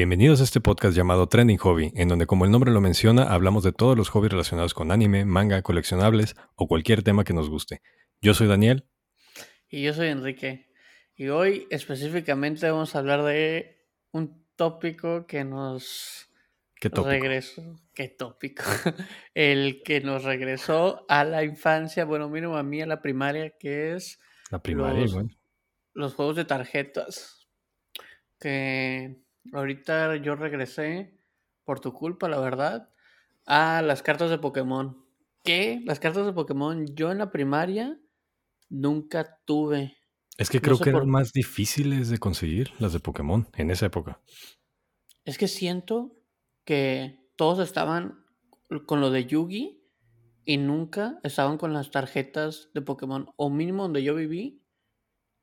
Bienvenidos a este podcast llamado Trending Hobby, en donde como el nombre lo menciona, hablamos de todos los hobbies relacionados con anime, manga, coleccionables o cualquier tema que nos guste. Yo soy Daniel. Y yo soy Enrique. Y hoy específicamente vamos a hablar de un tópico que nos ¿Qué tópico? regresó. ¿Qué tópico? El que nos regresó a la infancia, bueno, mínimo a mí a la primaria, que es La primaria, los, bueno. los juegos de tarjetas. Que ahorita yo regresé, por tu culpa, la verdad, a las cartas de Pokémon. Que las cartas de Pokémon yo en la primaria nunca tuve. Es que No creo sé que eran por más difíciles de conseguir las de Pokémon en esa época. Es que siento que todos estaban con lo de Yugi y nunca estaban con las tarjetas de Pokémon. O mínimo donde yo viví,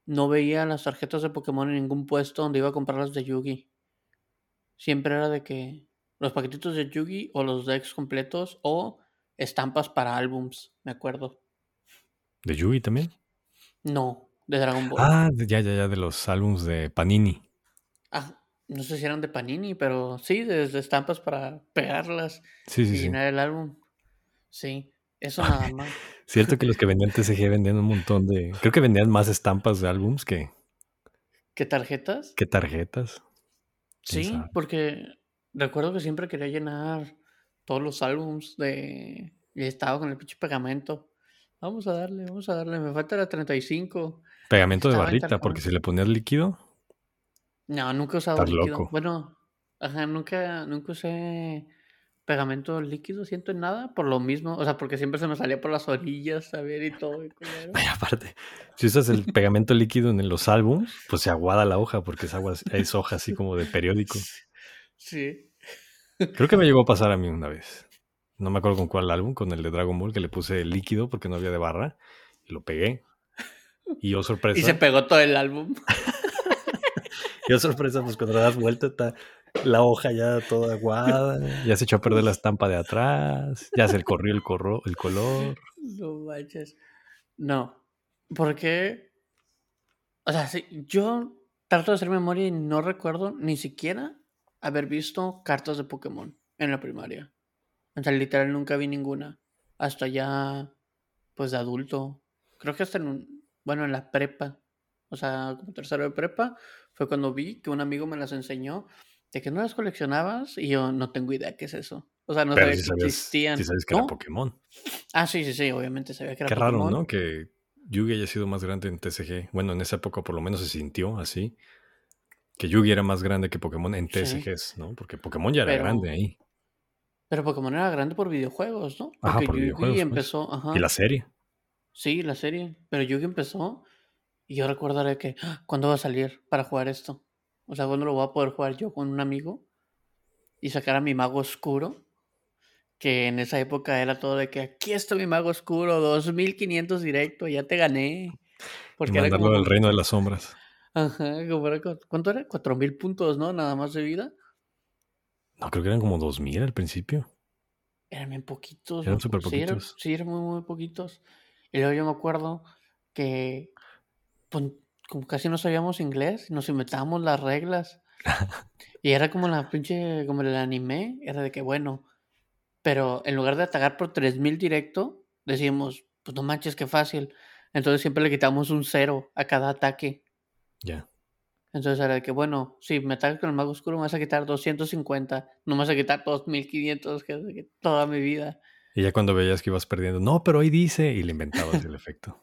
no veía las tarjetas de Pokémon en ningún puesto donde iba a comprar las de Yugi. Siempre era de que los paquetitos de Yugi o los decks completos o estampas para álbums, me acuerdo. ¿De Yugi también? No, de Dragon Ball. Ah, ya, ya, ya, de los álbums de Panini. Ah, no sé si eran de Panini, pero sí, desde estampas para pegarlas Sí, sí, y sí. el álbum. Sí, eso nada más. Cierto que los que vendían TCG vendían un montón de... Creo que vendían más estampas de álbums que, ¿Qué tarjetas? que tarjetas. ¿Quién Sí, sabe? porque recuerdo que siempre quería llenar todos los álbums de... Y estaba con el pinche pegamento. Vamos a darle, vamos a darle. Me falta la 35. Pegamento de barrita, porque si le ponías líquido, No, nunca he usado Estás líquido. loco. Bueno, ajá, nunca, nunca usé pegamento líquido, siento en nada, por lo mismo. O sea, porque siempre se me salía por las orillas, a ver, y todo. y aparte, si usas el pegamento líquido en los álbums, pues se aguada la hoja porque es, agua, es hoja así como de periódico. Sí. Creo que me llegó a pasar a mí una vez. No me acuerdo con cuál álbum, con el de Dragon Ball, que le puse líquido porque no había de barra y lo pegué. Y yo sorpresa, Y se pegó todo el álbum. yo sorpresa, pues cuando das vuelta está la hoja ya toda aguada, ya se echó a perder la estampa de atrás, ya se corrió el, corro, el color. No manches. No, porque, o sea, yo trato de hacer memoria y no recuerdo ni siquiera haber visto cartas de Pokémon en la primaria. O sea, literal nunca vi ninguna. Hasta ya, pues de adulto. Creo que hasta en un, bueno, en la prepa. O sea, como tercero de prepa, fue cuando vi que un amigo me las enseñó. De que no las coleccionabas y yo no tengo idea qué es eso. O sea, no Pero sabía si que sabías, existían. sí sabes que ¿No? era Pokémon. Ah, sí, sí, sí, obviamente sabía que era Qué raro, Pokémon. ¿no? Que Yugi haya sido más grande en TCG. Bueno, en esa época por lo menos se sintió así. Que Yugi era más grande que Pokémon en Sí. TCGs, ¿no? Porque Pokémon ya era Pero- grande ahí. Pero Pokémon era grande por videojuegos, ¿no? Ajá, Porque por Yugi videojuegos, pues. empezó, ajá. Y la serie. Sí, la serie. Pero Yugi empezó y yo recordaré que, "Ah, ¿cuándo va a salir para jugar esto? O sea, ¿cuándo lo voy a poder jugar yo con un amigo? Y sacar a mi mago oscuro. Que en esa época era todo de que aquí está mi mago oscuro, 2500 directo, ya te gané. Porque era mandarlo como, al reino de las sombras. ajá, era ¿cuánto era? 4000 puntos, ¿no? Nada más de vida. No, creo que eran como 2000 al principio. Eran bien poquitos. Eran súper acuerdo. Sí, eran, poquitos. sí, eran muy, muy poquitos. Y luego yo me acuerdo que como casi no sabíamos inglés, nos inventábamos las reglas. Y era como la pinche, como el anime, era de que bueno, pero en lugar de atacar por 3000 directo, decíamos, pues no manches, qué fácil. Entonces siempre le quitamos un cero a cada ataque. Ya. Entonces era de que, bueno, si me atacas con el mago oscuro me vas a quitar 250, no me vas a quitar 2500, que es de que toda mi vida. Y ya cuando veías que ibas perdiendo, no, pero ahí dice, y le inventabas el efecto.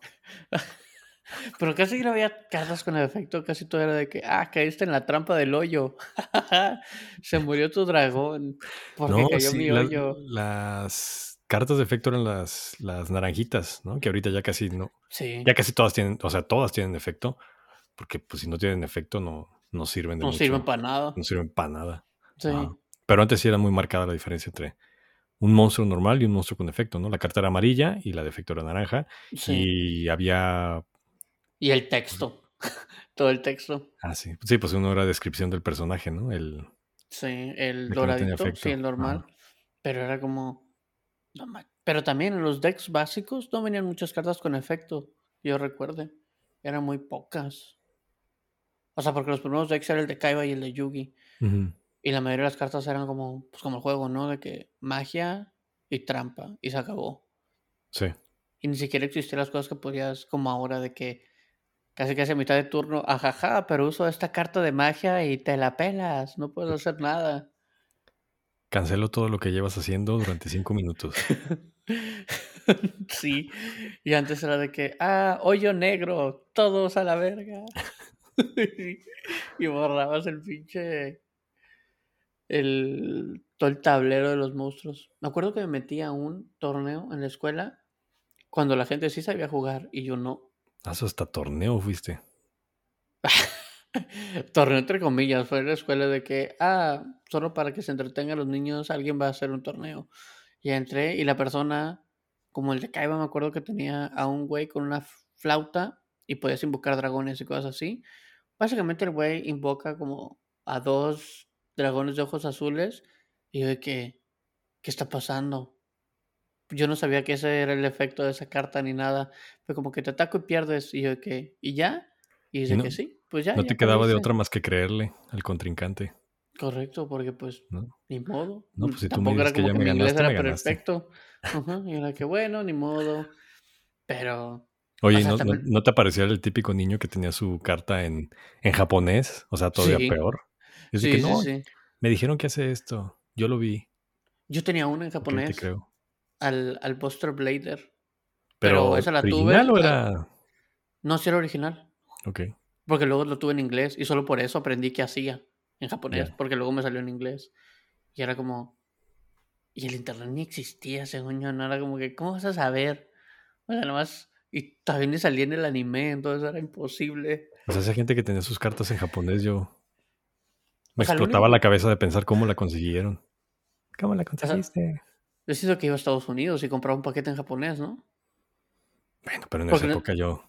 Pero casi no había cartas con el efecto, casi todo era de que, ah, caíste en la trampa del hoyo. Se murió tu dragón porque No, cayó sí, mi la- hoyo. las cartas de efecto eran las, las naranjitas, ¿no? Que ahorita ya casi no, Sí, ya casi todas tienen, o sea, todas tienen efecto, porque pues si no tienen efecto no, no sirven de no mucho. sirven para nada. No sirven para nada. Sí, Ajá. Pero antes sí era muy marcada la diferencia entre un monstruo normal y un monstruo con efecto, ¿no? La carta era amarilla y la de efecto era naranja. sí. Y había. Y el texto, todo el texto. Ah, sí. Sí, pues uno era descripción del personaje, ¿no? El. Sí, el que no doradito, sí, el normal. Pero era como... no pero también en los decks básicos no venían muchas cartas con efecto, yo recuerde. Eran muy pocas. O sea, porque los primeros decks eran el de Kaiba y el de Yugi. Y la mayoría de las cartas eran como, pues como el juego, ¿no? De que magia y trampa. Y se acabó. Sí. Y ni siquiera existían las cosas que podías, como ahora, de que casi casi a mitad de turno, ajaja, pero uso esta carta de magia y te la pelas, no puedes hacer nada. Cancelo todo lo que llevas haciendo durante cinco minutos. sí, y antes era de que, ah, hoyo negro, todos a la verga. y borrabas el pinche. El, todo el tablero de los monstruos. Me acuerdo que me metí a un torneo en la escuela cuando la gente sí sabía jugar y yo no. Hasta torneo fuiste. torneo entre comillas, fue en la escuela de que, ah, solo para que se entretengan los niños, alguien va a hacer un torneo. Y entré y la persona, como el de Kaiba, me acuerdo que tenía a un güey con una flauta y podías invocar dragones y cosas así. Básicamente el güey invoca como a dos dragones de ojos azules y yo que, ¿qué está pasando? Yo no sabía que ese era el efecto de esa carta ni nada. Fue como que te ataco y pierdes y yo que, ¿y ya? Y dice que sí, pues ya. No te quedaba de otra más que creerle al contrincante. Correcto, porque pues ni modo. No, pues si tú me dices que ya me ganaste, me perfecto. y era que bueno, ni modo. Pero Oye, ¿no, te parecía el típico niño que tenía su carta en, en japonés? O sea, todavía peor. sí, que, no, sí, Me dijeron que hace esto. Yo lo vi. Yo tenía uno en japonés. creo. Al, al Buster Blader. Pero, esa la tuve. o era.? No, sí era original. Ok. Porque luego lo tuve en inglés y solo por eso aprendí qué hacía en japonés. Porque luego me salió en inglés. Y era como. Y el internet ni existía, según yo. No era como que, ¿cómo vas a saber? O sea, nomás y también ni salía en el anime, entonces era imposible. O sea, esa gente que tenía sus cartas en japonés, yo me explotaba la cabeza de pensar cómo la consiguieron. ¿Cómo la conseguiste? Yo siento que iba a Estados Unidos y compraba un paquete en japonés, ¿no? Bueno, pero en esa época yo.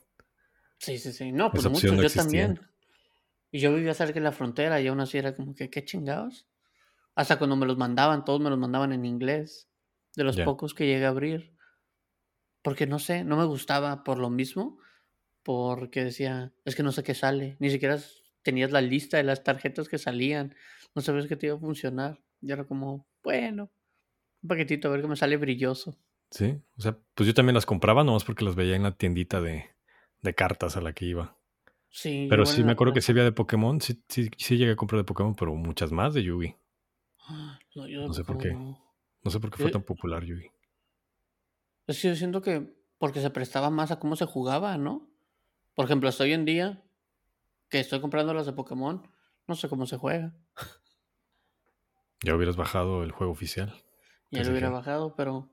Sí, sí, sí. No, pues mucho, yo también. Y yo vivía cerca de la frontera y aún así era como que, ¿qué chingados? Hasta cuando me los mandaban, todos me los mandaban en inglés. De los pocos que llegué a abrir porque no sé, no me gustaba por lo mismo, porque decía, es que no sé qué sale, ni siquiera tenías la lista de las tarjetas que salían, no sabes qué te iba a funcionar, y era como, bueno, un paquetito a ver que me sale brilloso. Sí, o sea, pues yo también las compraba nomás porque las veía en la tiendita de, de cartas a la que iba. Sí. Pero sí me acuerdo que sí había de Pokémon, sí, sí, sí llegué a comprar de Pokémon, pero muchas más de Yugi. No, yo no sé por qué. No sé por qué fue tan popular Yugi. Es que yo siento que porque se prestaba más a cómo se jugaba, ¿no? Por ejemplo, hasta hoy en día, que estoy comprando las de Pokémon, no sé cómo se juega. Ya hubieras bajado el juego oficial. Ya lo hubiera bajado, pero.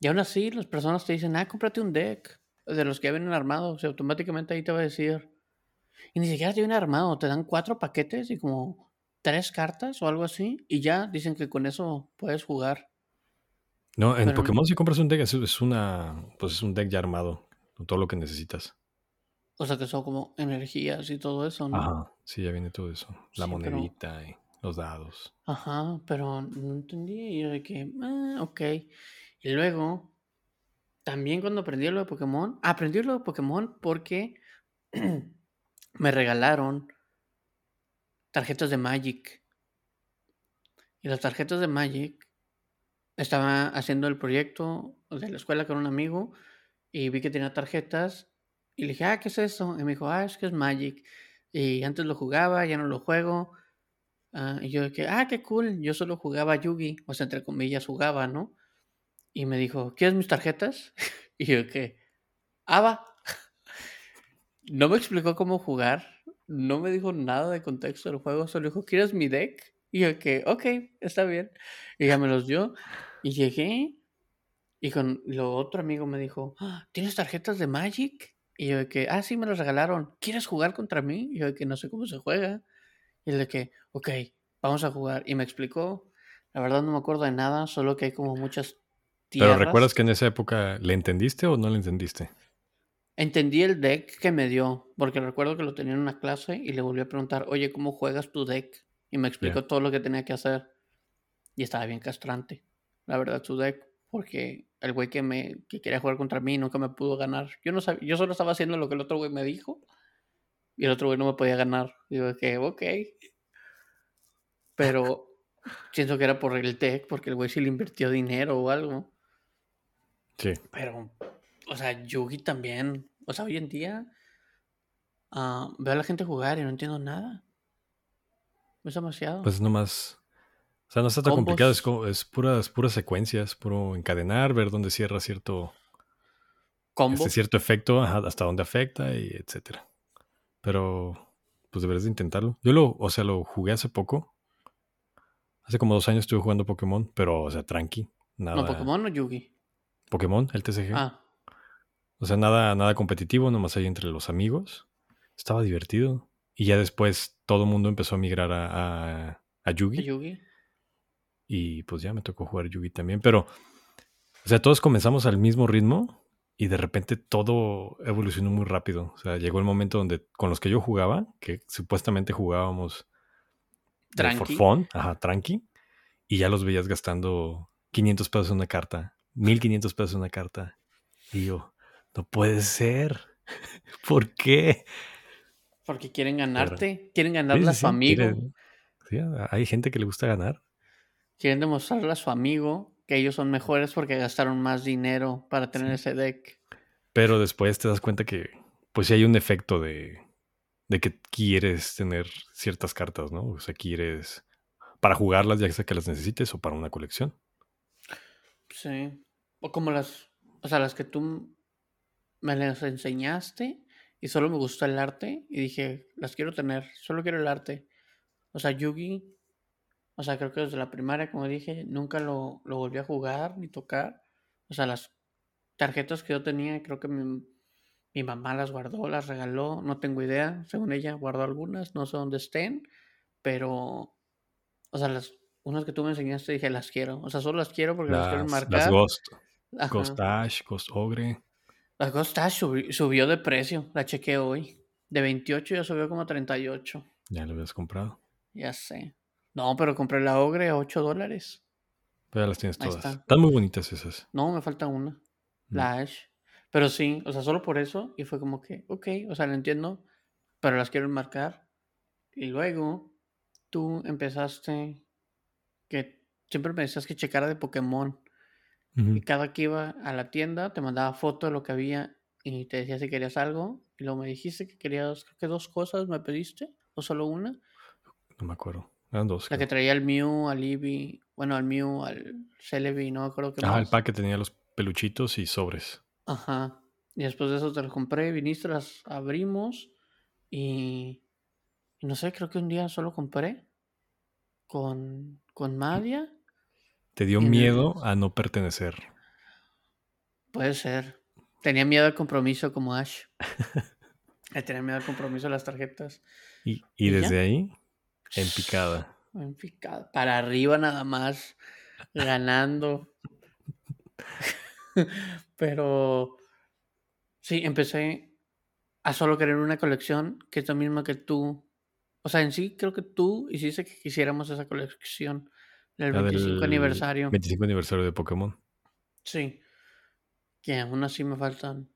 Y aún así, las personas te dicen, ah, cómprate un deck de los que ya vienen armados. O sea, automáticamente ahí te va a decir. Y ni siquiera te viene armado, te dan cuatro paquetes y como tres cartas o algo así. Y ya dicen que con eso puedes jugar. No, en Pokémon si compras un deck es, una, pues es un deck ya armado, con todo lo que necesitas. O sea que son como energías y todo eso, ¿no? Ajá, sí, ya viene todo eso. La monedita y los dados. Ajá, pero no entendí. yo de que, ah, ok. Y luego, también cuando aprendí lo de Pokémon, aprendí lo de Pokémon porque me regalaron tarjetas de Magic. Y las tarjetas de Magic estaba haciendo el proyecto de la escuela con un amigo y vi que tenía tarjetas y le dije, ah, ¿qué es eso? Y me dijo, ah, es que es Magic. Y antes lo jugaba, ya no lo juego. Ah, y yo dije, ah, qué cool, yo solo jugaba Yugi, o sea, entre comillas jugaba, ¿no? Y me dijo, ¿quieres mis tarjetas? y yo dije, ah, va. no me explicó cómo jugar, no me dijo nada de contexto del juego, solo dijo, ¿quieres mi deck? Y yo que, ok, está bien. Y ya me los dio. Y llegué. Y con lo otro amigo me dijo, ah, ¿tienes tarjetas de Magic? Y yo que, ah, sí, me las regalaron. ¿Quieres jugar contra mí? Y yo que no sé cómo se juega. Y él de que, ok, vamos a jugar. Y me explicó. La verdad no me acuerdo de nada, solo que hay como muchas tierras. ¿Pero recuerdas que en esa época le entendiste o no le entendiste? Entendí el deck que me dio, porque recuerdo que lo tenía en una clase y le volví a preguntar, oye, ¿cómo juegas tu deck? Y me explicó todo lo que tenía que hacer. Y estaba bien castrante, la verdad, su deck. Porque el güey que me que quería jugar contra mí nunca me pudo ganar. Yo no sabía, yo solo estaba haciendo lo que el otro güey me dijo. Y el otro güey no me podía ganar. Digo que, ok. Pero Siento que era por el tech, porque el güey sí le invirtió dinero o algo. Sí. Pero, o sea, Yugi también. O sea, hoy en día ah, veo a la gente jugar y no entiendo nada. Es demasiado. Pues nomás. O sea, no está tan complicado, es, como- es puras, puras secuencias, puro encadenar, ver dónde cierra cierto, Combo. este cierto efecto, hasta dónde afecta y etcétera. Pero, pues deberías de intentarlo. Yo lo, o sea, lo jugué hace poco. Hace como dos años estuve jugando Pokémon, pero, o sea, tranqui. Nada. No, Pokémon o Yugi. Pokémon, el TCG. Ah, O sea, nada, nada competitivo, nomás ahí entre los amigos. Estaba divertido. Y ya después todo el mundo empezó a migrar a, a, a Yugi. Yugi. Y pues ya me tocó jugar Yugi también. Pero, o sea, todos comenzamos al mismo ritmo y de repente todo evolucionó muy rápido. O sea, llegó el momento donde con los que yo jugaba, que supuestamente jugábamos for Tranqui. fun, ajá, tranqui, y ya los veías gastando 500 pesos en una carta, 1500 pesos en una carta. Y yo, no puede ser. ¿Por qué? Porque quieren ganarte. Quieren ganarle Sí, a su sí, amigo. quieren- sí, hay gente que le gusta ganar. Quieren demostrarle a su amigo que ellos son mejores porque gastaron más dinero para tener ese deck. Pero después te das cuenta que, pues sí hay un efecto de, de que quieres tener ciertas cartas, ¿no? O sea, quieres para jugarlas, ya sea que las necesites o para una colección. Sí. O como las, o sea, las que tú me las enseñaste y solo me gustó el arte y dije, las quiero tener, solo quiero el arte. O sea, Yugi, o sea, creo que desde la primaria, como dije, nunca lo, lo volví a jugar ni tocar. O sea, las tarjetas que yo tenía, creo que mi, mi mamá las guardó, las regaló, no tengo idea. Según ella, guardó algunas, no sé dónde estén, pero, o sea, las unas que tú me enseñaste dije, las quiero. O sea, solo las quiero porque las, quiero Las, marcar. las Ghost, Ajá. Ghost Ash, Ghost Ogre. La Ghost Dash subi- subió de precio, la chequeé hoy. De 28 ya subió como a 38. Ya lo habías comprado. Ya sé. No, pero compré la Ogre a 8 dólares. Pero ya las tienes todas. está. Están muy bonitas esas. No, me falta una. Mm. La Ash. Pero sí, o sea, solo por eso. Y fue como que, ok, o sea, lo entiendo. Pero las quiero enmarcar. Y luego, tú empezaste que siempre me decías que checara de Pokémon. Y cada que iba a la tienda te mandaba foto de lo que había y te decía si querías algo. Y luego me dijiste que querías, creo que dos cosas me pediste, o solo una. No me acuerdo. Eran dos. La que creo. traía al Mew, al Eevee, bueno, al Mew, al Celebi, no me acuerdo qué Ah, el más. pack que tenía los peluchitos y sobres. Ajá. Y después de eso te los compré, viniste, las abrimos y, y no sé, creo que un día solo compré con, con Madia. Te dio el- miedo a no pertenecer. Puede ser. Tenía miedo al compromiso como Ash. Tenía miedo al compromiso de las tarjetas. Y, y ¿Y ya? desde ahí, en picada. En picada. Para arriba nada más. Ganando. Pero sí, empecé a solo querer una colección que es la misma que tú. O sea, en sí creo que tú hiciste que quisiéramos esa colección del La 25 del aniversario. 25 aniversario de Pokémon. Sí. Que aún así me faltan.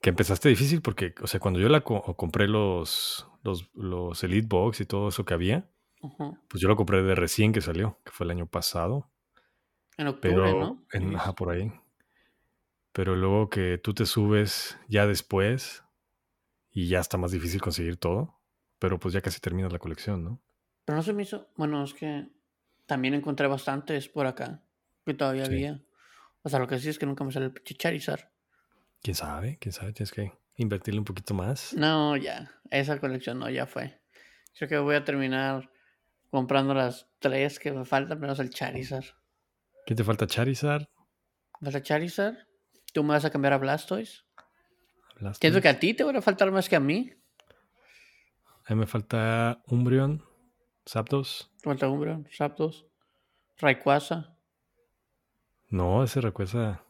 Que empezaste difícil porque, o sea, cuando yo la co- compré los, los, los Elite Box y todo eso que había, pues yo lo compré de recién que salió, que fue el año pasado. En octubre, Pero, ¿no? en, ajá, por ahí. Pero luego que tú te subes ya después y ya está más difícil conseguir todo. Pero pues ya casi terminas la colección, ¿no? Pero no se me hizo. Bueno, es que también encontré bastantes por acá. Que todavía Sí. había. O sea, lo que sí es que nunca me sale el pinche Charizard. ¿Quién sabe? ¿Quién sabe? Tienes que invertirle un poquito más. No, ya. Esa colección no, ya fue. Creo que voy a terminar comprando las tres que me faltan, menos el Charizard. ¿Qué te falta? Charizard. ¿Vas a Charizard? ¿Tú me vas a cambiar a Blastoise? Blastoise. Siento que a ti te van a faltar más que a mí. A mí me falta Umbreon, Zapdos. Te falta Umbreon, Zapdos, Rayquaza. No, ese recuerda.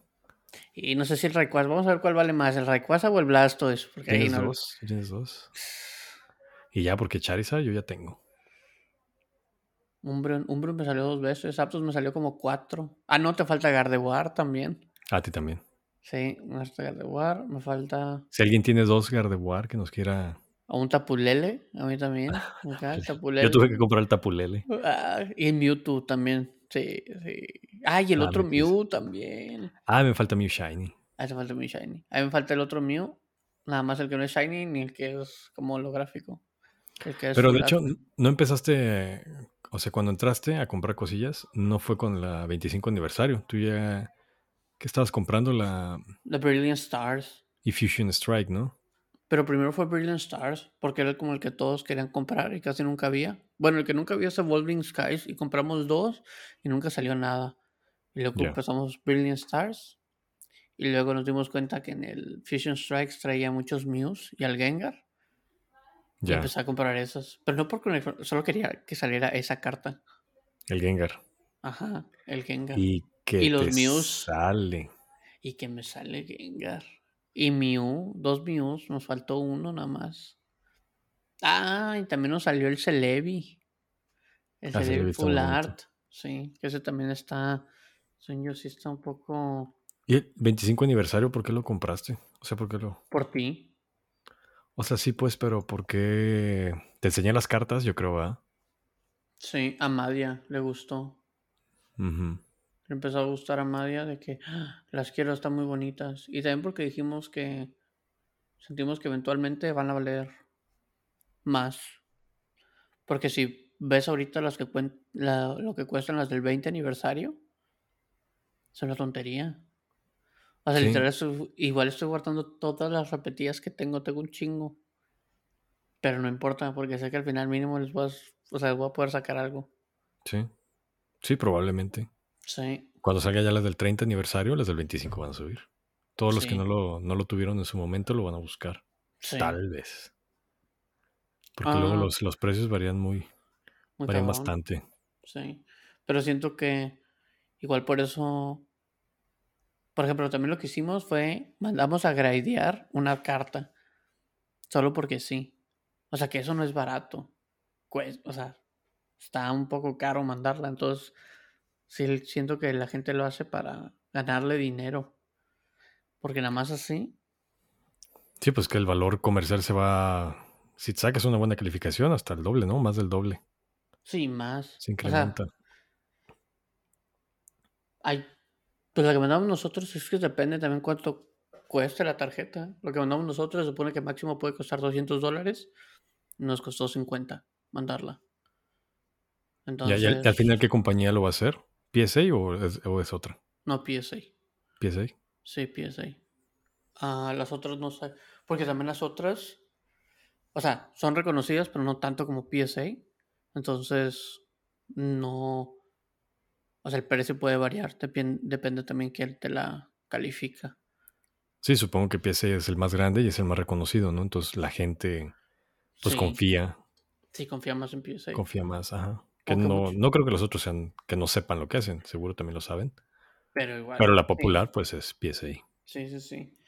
Y no sé si el Rayquaza. Vamos a ver cuál vale más, el Rayquaza o el Blastoise. Porque ahí Tienes no. dos. Tienes dos. Y ya, porque Charizard yo ya tengo. Umbreon, Umbreon me salió dos veces, Zapdos me salió como cuatro. Ah, no, te falta Gardevoir también. A ti también. Sí, me falta Gardevoir, me falta... Si alguien tiene dos Gardevoir que nos quiera A un tapulele, a mí también. Acá, el Yo tuve que comprar el tapulele. Ah, y Mewtwo también. Sí, sí. Ah, y el Ah, otro. Mew también. Ah, me falta Mew Shiny. Ah, ese falta mi Shiny. A mí me falta el otro Mew. Nada más el que no es Shiny ni el que es como holográfico. El que es Pero de hecho, no empezaste, o sea, cuando entraste a comprar cosillas, no fue con la 25 aniversario. Tú ya, ¿qué estabas comprando? La The Brilliant Stars. Effusion Strike, ¿no? Pero primero fue Brilliant Stars, porque era como el que todos querían comprar y casi nunca había. Bueno, el que nunca había es Evolving Skies y compramos dos y nunca salió nada. Y luego empezamos Brilliant Stars y luego nos dimos cuenta que en el Fusion Strikes traía muchos Mews y al Gengar. Y Ya, empecé a comprar esos. Pero no porque solo quería que saliera esa carta. el Gengar. Ajá, el Gengar. Y que Y los te Mews. sale. Y que me sale Gengar. Y Mew, dos Mews, nos faltó uno nada más. Ah, y también nos salió el Celebi. El Ah, Celebi Full. Art. Sí, que ese también está. Sueño sí está un poco ¿Y el 25 aniversario por qué lo compraste? O sea, ¿por qué lo...? por ti. O sea, sí, pues, pero ¿por qué...? Te enseñé las cartas, yo creo, ¿va? Sí, a Madia le gustó. Ujú. Le empezó a gustar a Madia de que "Ah, las quiero, están muy bonitas. Y también porque dijimos que sentimos que eventualmente van a valer más. Porque si ves ahorita las que cuen- la- lo que cuestan las del 20 aniversario, es una tontería. O sea, Sí. literal, igual estoy guardando todas las repetidas que tengo, tengo un chingo. Pero no importa, porque sé que al final mínimo les voy a, o sea, voy a poder sacar algo. Sí. Sí, probablemente. Sí, Cuando salga ya las del 30 aniversario, las del 25 van a subir. Todos los que no lo, no lo tuvieron en su momento lo van a buscar. sí. Tal vez. Porque luego Ah. los, los precios varían muy, muy varían cabrón. bastante. Sí, pero siento que igual por eso, por ejemplo, también lo que hicimos fue, mandamos a gradear una carta, solo porque sí. O sea, que eso no es barato. Pues, o sea, está un poco caro mandarla, entonces sí siento que la gente lo hace para ganarle dinero. Porque nada más así, Sí, pues que el valor comercial se va. Si sacas una buena calificación, hasta el doble, ¿no? Más del doble. sí, más. Se O sea, incrementa. Hay, pues lo que mandamos nosotros es que depende también cuánto cueste la tarjeta. Lo que mandamos nosotros se supone que máximo puede costar 200 dólares. Nos costó 50 mandarla. Entonces, ya, al final, ¿qué compañía lo va a hacer? ¿PSA o es, o es otra? no PSA. ¿PSA? Sí, PSA. Ah, las otras no sé. Porque también las otras, o sea, son reconocidas, pero no tanto como PSA. Entonces, no. O sea, el precio puede variar. depien- depende también quién te la califica. Sí, supongo que PSA es el más grande y es el más reconocido, ¿no? Entonces la gente, pues Sí. confía, Sí, confía más en PSA. confía más. Ajá. Que no, no creo que los otros sean, que no sepan lo que hacen, seguro también lo saben. Pero igual. Pero la sí. popular, pues es PSA. Sí, sí, sí.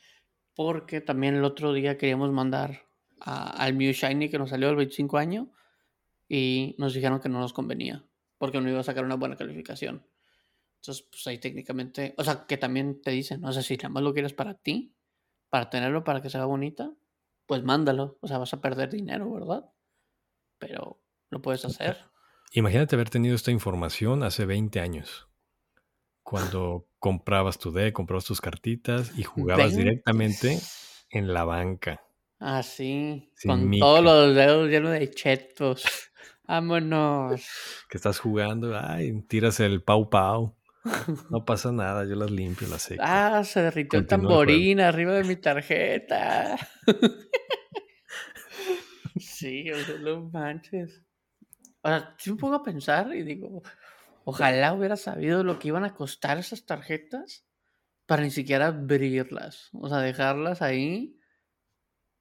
Porque también el otro día queríamos mandar a- al Mew Shiny que nos salió el 25 años y nos dijeron que no nos convenía porque no iba a sacar una buena calificación. Entonces, pues ahí técnicamente, o sea, que también te dicen, o sea, si nada más lo quieres para ti, para tenerlo, para que sea bonita, pues mándalo. O sea, vas a perder dinero, ¿verdad? Pero lo puedes hacer. Imagínate haber tenido esta información hace 20 años. Cuando comprabas tu deck, comprabas tus cartitas y jugabas 20. directamente en la banca. Así, Sin con todos los dedos llenos de chetos. Vámonos. Que estás jugando, ay, tiras el pau pau. No pasa nada, yo las limpio, las seco. Ah, se derritió el tamborín arriba de mi tarjeta. sí, o sea, no manches. O sea, sí me pongo a pensar y digo, ojalá hubiera sabido lo que iban a costar esas tarjetas para ni siquiera abrirlas. O sea, dejarlas ahí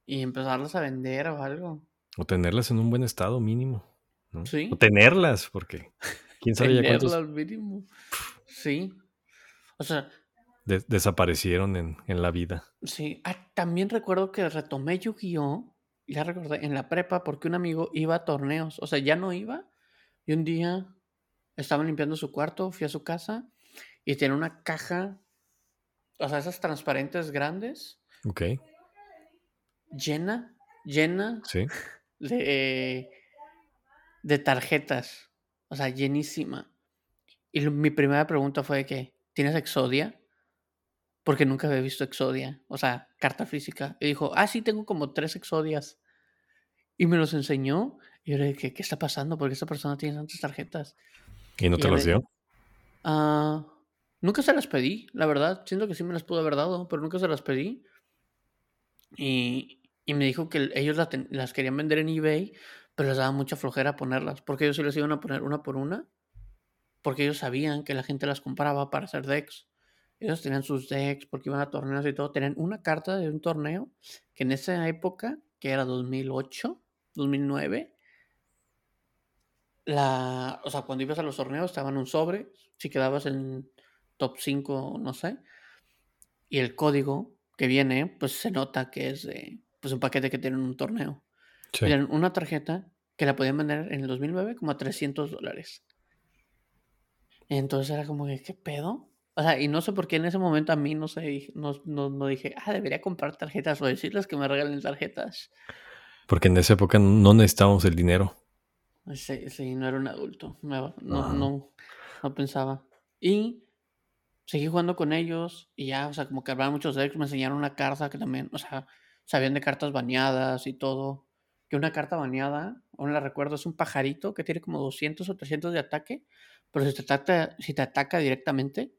y empezarlas a vender o algo. O tenerlas en un buen estado mínimo. ¿no? Sí. O tenerlas, porque quién sabe ya Tenerlas cuántos al mínimo. Sí. O sea, de- desaparecieron en, en la vida. Sí, ah, también recuerdo que retomé Yu-Gi-Oh! Ya recordé, en la prepa, porque un amigo iba a torneos. O sea, ya no iba. Y un día estaba limpiando su cuarto, fui a su casa y tiene una caja, o sea, esas transparentes grandes, Ok. llena llena Sí. de, de tarjetas. O sea, llenísima. Y mi primera pregunta fue que, ¿tienes Exodia? Porque nunca había visto Exodia. O sea, carta física. Y dijo, ah, sí, tengo como tres Exodias. Y me los enseñó. Y yo le dije, ¿qué está pasando? Porque esta persona tiene tantas tarjetas. ¿Y no Y te las dio? Ah, nunca se las pedí, la verdad. Siento que sí me las pudo haber dado, pero nunca se las pedí. Y, y me dijo que el- ellos la ten- las querían vender en eBay, pero les daba mucha flojera ponerlas. Porque ellos sí les iban a poner una por una. Porque ellos sabían que la gente las compraba para hacer decks. Ellos tenían sus decks porque iban a torneos y todo. Tenían una carta de un torneo que en esa época, que era 2008, 2009, la, o sea, cuando ibas a los torneos estaban un sobre, si quedabas en top 5, no sé, y el código que viene, pues se nota que es de, pues un paquete que tienen un torneo. Sí. Tenían una tarjeta que la podían vender en el 2009 como a 300 dólares. Entonces era como que, ¿qué pedo? O sea, y no sé por qué en ese momento a mí no sé, no, no, no dije, ah, debería comprar tarjetas o decirles que me regalen tarjetas. Porque en esa época no necesitábamos el dinero. Sí, sí, no era un adulto. No, no, no, no pensaba. Y seguí jugando con ellos y ya, o sea, como que hablaban muchos decks, me enseñaron una carta que también, o sea, sabían de cartas baneadas y todo. Que una carta baneada, aún la recuerdo, es un pajarito que tiene como 200 o 300 de ataque, pero si te ataca, si te ataca directamente,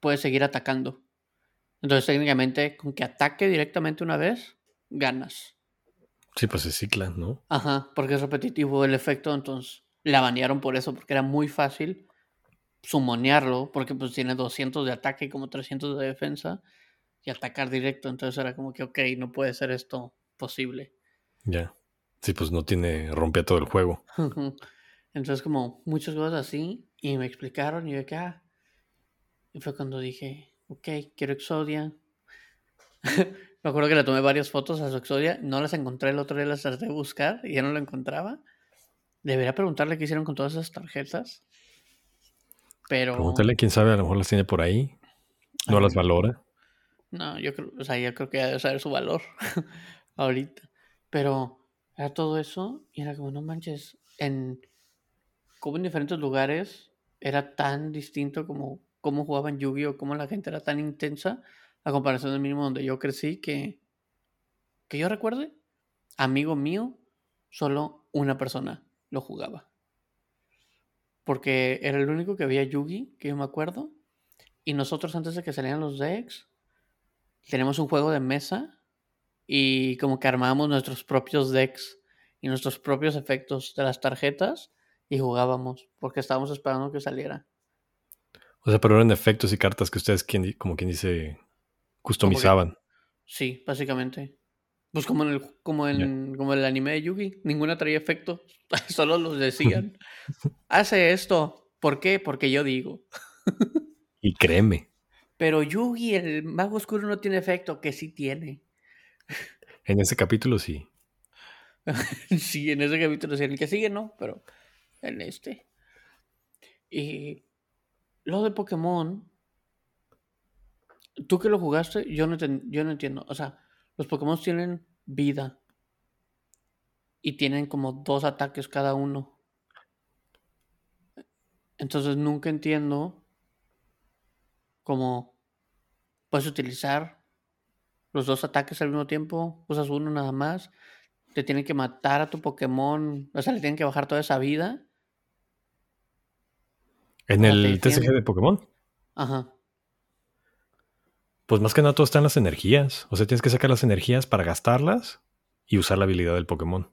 puedes seguir atacando. Entonces, técnicamente, con que ataque directamente una vez, ganas. Sí, pues se cicla, ¿no? Ajá, porque es repetitivo el efecto, entonces la banearon por eso, porque era muy fácil sumonearlo, porque pues tiene 200 de ataque y como 300 de defensa, y atacar directo, entonces era como que, ok, no puede ser esto posible. Ya. Sí, pues no tiene, rompe todo el juego. entonces como muchas cosas así, y me explicaron, y yo que, ah, y fue cuando dije, ok, quiero Exodia. me acuerdo que le tomé varias fotos a su Exodia, no las encontré, el otro día las traté de buscar, y ya no la encontraba. Debería preguntarle qué hicieron con todas esas tarjetas. Pero. Pregúntale, quién sabe, a lo mejor las tiene por ahí. No las valora. No, yo creo, o sea, yo creo que debe saber su valor ahorita. Pero era todo eso y era como, no manches, en como en diferentes lugares era tan distinto como cómo jugaban Yu-Gi-Oh, cómo la gente era tan intensa a comparación del mínimo donde yo crecí que que yo recuerde, amigo mío, solo una persona lo jugaba. Porque era el único que había Yugi, que yo me acuerdo. Y nosotros antes de que salieran los decks, tenemos un juego de mesa y como que armábamos nuestros propios decks y nuestros propios efectos de las tarjetas y jugábamos porque estábamos esperando que saliera. O sea, pero eran efectos y cartas que ustedes, quien, como quien dice, customizaban. Sí, básicamente. Pues como en el, como en, como el anime de Yugi, ninguna traía efecto, solo los decían. Hace esto. ¿Por qué? Porque yo digo. Y créeme, Pero Yugi, el mago oscuro, no tiene efecto, que sí tiene. en ese capítulo sí. sí, en ese capítulo sí, en el que sigue no, pero en este. Y lo de Pokémon, tú que lo jugaste, yo no, yo no entiendo. O sea, los Pokémon tienen vida y tienen como dos ataques cada uno. Entonces nunca entiendo cómo puedes utilizar los dos ataques al mismo tiempo, usas uno nada más, te tienen que matar a tu Pokémon, o sea, le tienen que bajar toda esa vida. En el TCG de Pokémon, Ajá. pues más que nada todo está en las energías. O sea, tienes que sacar las energías para gastarlas y usar la habilidad del Pokémon.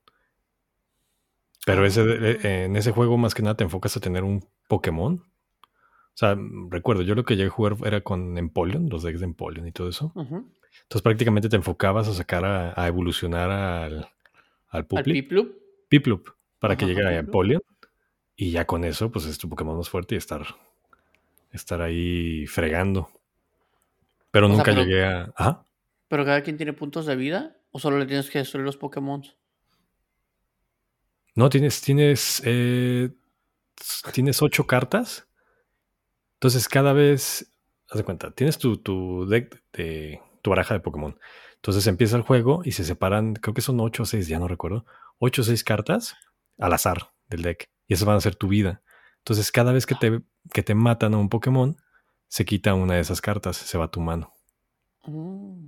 Pero Ah. ese, eh, en ese juego más que nada te enfocas a tener un Pokémon. O sea, recuerdo, yo lo que llegué a jugar era con Empoleon, los decks de Empoleon y todo eso. ujú. Entonces prácticamente te enfocabas a sacar a, a evolucionar al, al Piplup. Piplup, para que llegue a. Empoleon. Y ya con eso, pues es tu Pokémon más fuerte y estar, estar ahí fregando. Pero O sea, nunca pero- llegué a... Ajá. Pero cada quien tiene puntos de vida o solo le tienes que destruir los Pokémon. No, tienes, tienes, eh, tienes ocho cartas. Entonces cada vez, haz de cuenta, tienes tu, tu deck de tu baraja de Pokémon. Entonces empieza el juego y se separan, creo que son 8 o 6, ya no recuerdo, 8 o 6 cartas al azar del deck. Y esas van a ser tu vida. Entonces cada vez que te, que te matan a un Pokémon, se quita una de esas cartas, se va a tu mano. Mm,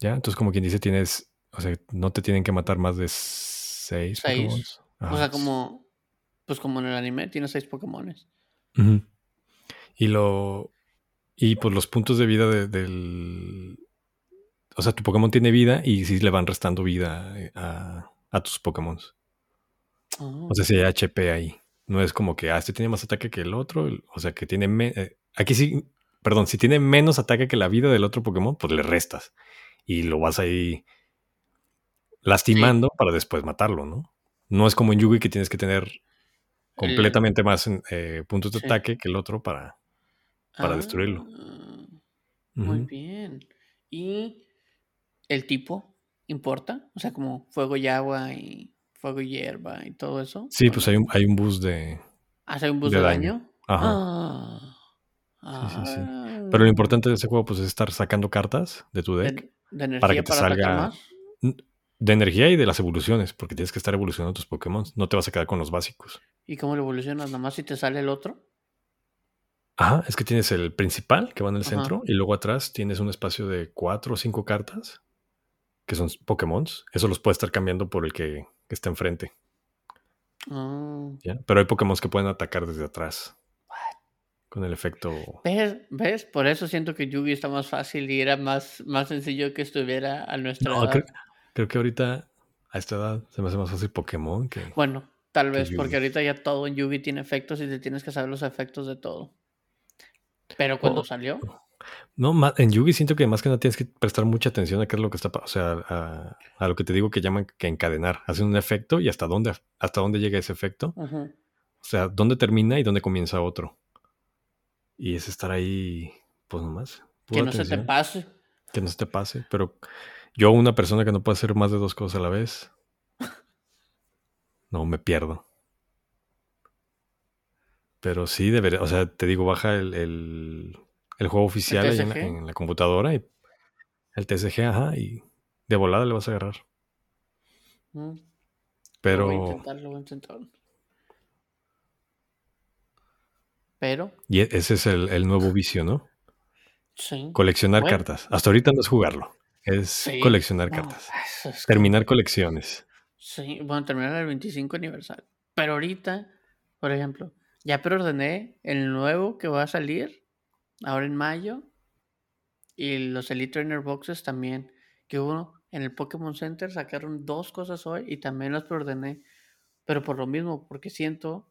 ¿Ya? Entonces como quien dice, tienes, o sea, no te tienen que matar más de 6 Seis. Pokémon. O sea, como. Pues como en el anime, tiene seis Pokémones. Y lo. Y pues los puntos de vida de- del. O sea, tu Pokémon tiene vida y sí le van restando vida eh, a, a tus Pokémon. Oh, O sea, si hay HP ahí. No es como que, ah, este tiene más ataque que el otro. O sea, que tiene. me- eh, aquí sí. Perdón, si tiene menos ataque que la vida del otro Pokémon, pues le restas. Y lo vas ahí lastimando para después matarlo, ¿no? No es como en Yugi que tienes que tener completamente más eh, puntos de Sí. ataque que el otro para. para destruirlo. ah, Muy Ujú. bien. ¿Y el tipo importa? O sea, como fuego y agua y fuego y hierba y todo eso. Sí, ¿o pues hay un, hay un boost de. ¿Hace un boost de de daño. daño? Ajá. Ah. Sí, sí, sí. Ah. Pero lo importante de ese juego, pues, es estar sacando cartas de tu deck de, de energía para que te salga más. de energía y de las evoluciones, porque tienes que estar evolucionando tus Pokémon. No te vas a quedar con los básicos. ¿Y cómo lo evolucionas? Nada más si te sale el otro. Ajá, es que tienes el principal que va en el Ajá. centro y luego atrás tienes un espacio de cuatro o cinco cartas que son Pokémon. Eso los puedes estar cambiando por el que, que está enfrente. Ah. ¿ya? Pero hay Pokémon que pueden atacar desde atrás. Con el efecto. ¿Ves? ¿Ves? Por eso siento que Yugi está más fácil y era más, más sencillo que estuviera a nuestra No, edad. creo, creo que ahorita a esta edad se me hace más fácil Pokémon que. Bueno, tal vez, porque ahorita ya todo en Yugi tiene efectos y te tienes que saber los efectos de todo. Pero cuando Oh. salió, No, en Yugi siento que más que nada tienes que prestar mucha atención a qué es lo que está, o sea, a, a lo que te digo que llaman que encadenar. Hacen un efecto y hasta dónde, hasta dónde llega ese efecto. ujú, O sea, dónde termina y dónde comienza otro. Y es estar ahí, pues nomás. que no se te atención, pase. Que no se te pase. Pero yo, una persona que no puede hacer más de dos cosas a la vez, no me pierdo. Pero sí debería, o sea, te digo, baja el, el, el juego oficial ahí en la, TCG? en la computadora y el TCG, ajá, y de volada le vas a agarrar. Mm, Lo voy a Pero, intentar, lo voy a intentar. Pero, y e- ese es el, el nuevo vicio, ¿no? sí. Coleccionar Bueno. cartas. Hasta ahorita no es jugarlo, es Sí. coleccionar No, cartas. eso es que- Terminar colecciones. Sí, bueno, terminar el 25 aniversario. Pero ahorita, por ejemplo, ya preordené el nuevo que va a salir ahora en mayo. Y los Elite Trainer Boxes también. Que hubo en el Pokémon Center, sacaron dos cosas hoy y también las preordené. Pero por lo mismo, porque siento.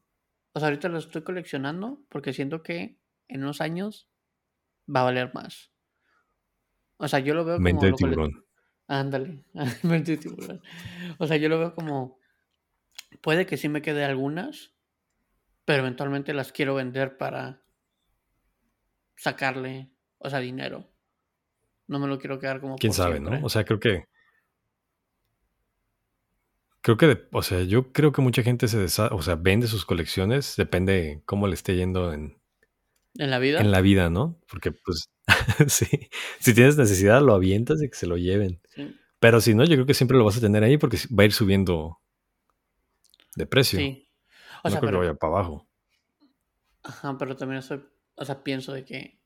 O sea, ahorita los estoy coleccionando porque siento que en unos años va a valer más. O sea, yo lo veo Mente como. de tiburón. Ándale, mente de tiburón. O sea, yo lo veo como. Puede que sí me quede algunas, pero eventualmente las quiero vender para sacarle, o sea, dinero. No me lo quiero quedar como Quién por sabe, siempre. ¿no? O sea, creo que. Creo que, de- o sea, yo creo que mucha gente se desa- o sea, vende sus colecciones, depende cómo le esté yendo en, En la vida. en la vida, ¿no? Porque, pues, sí, si tienes necesidad, lo avientas y que se lo lleven. Sí. Pero si no, yo creo que siempre lo vas a tener ahí porque va a ir subiendo de precio. sí. O no sea, creo pero, que vaya para abajo. ajá, pero también soy, o sea, pienso de que,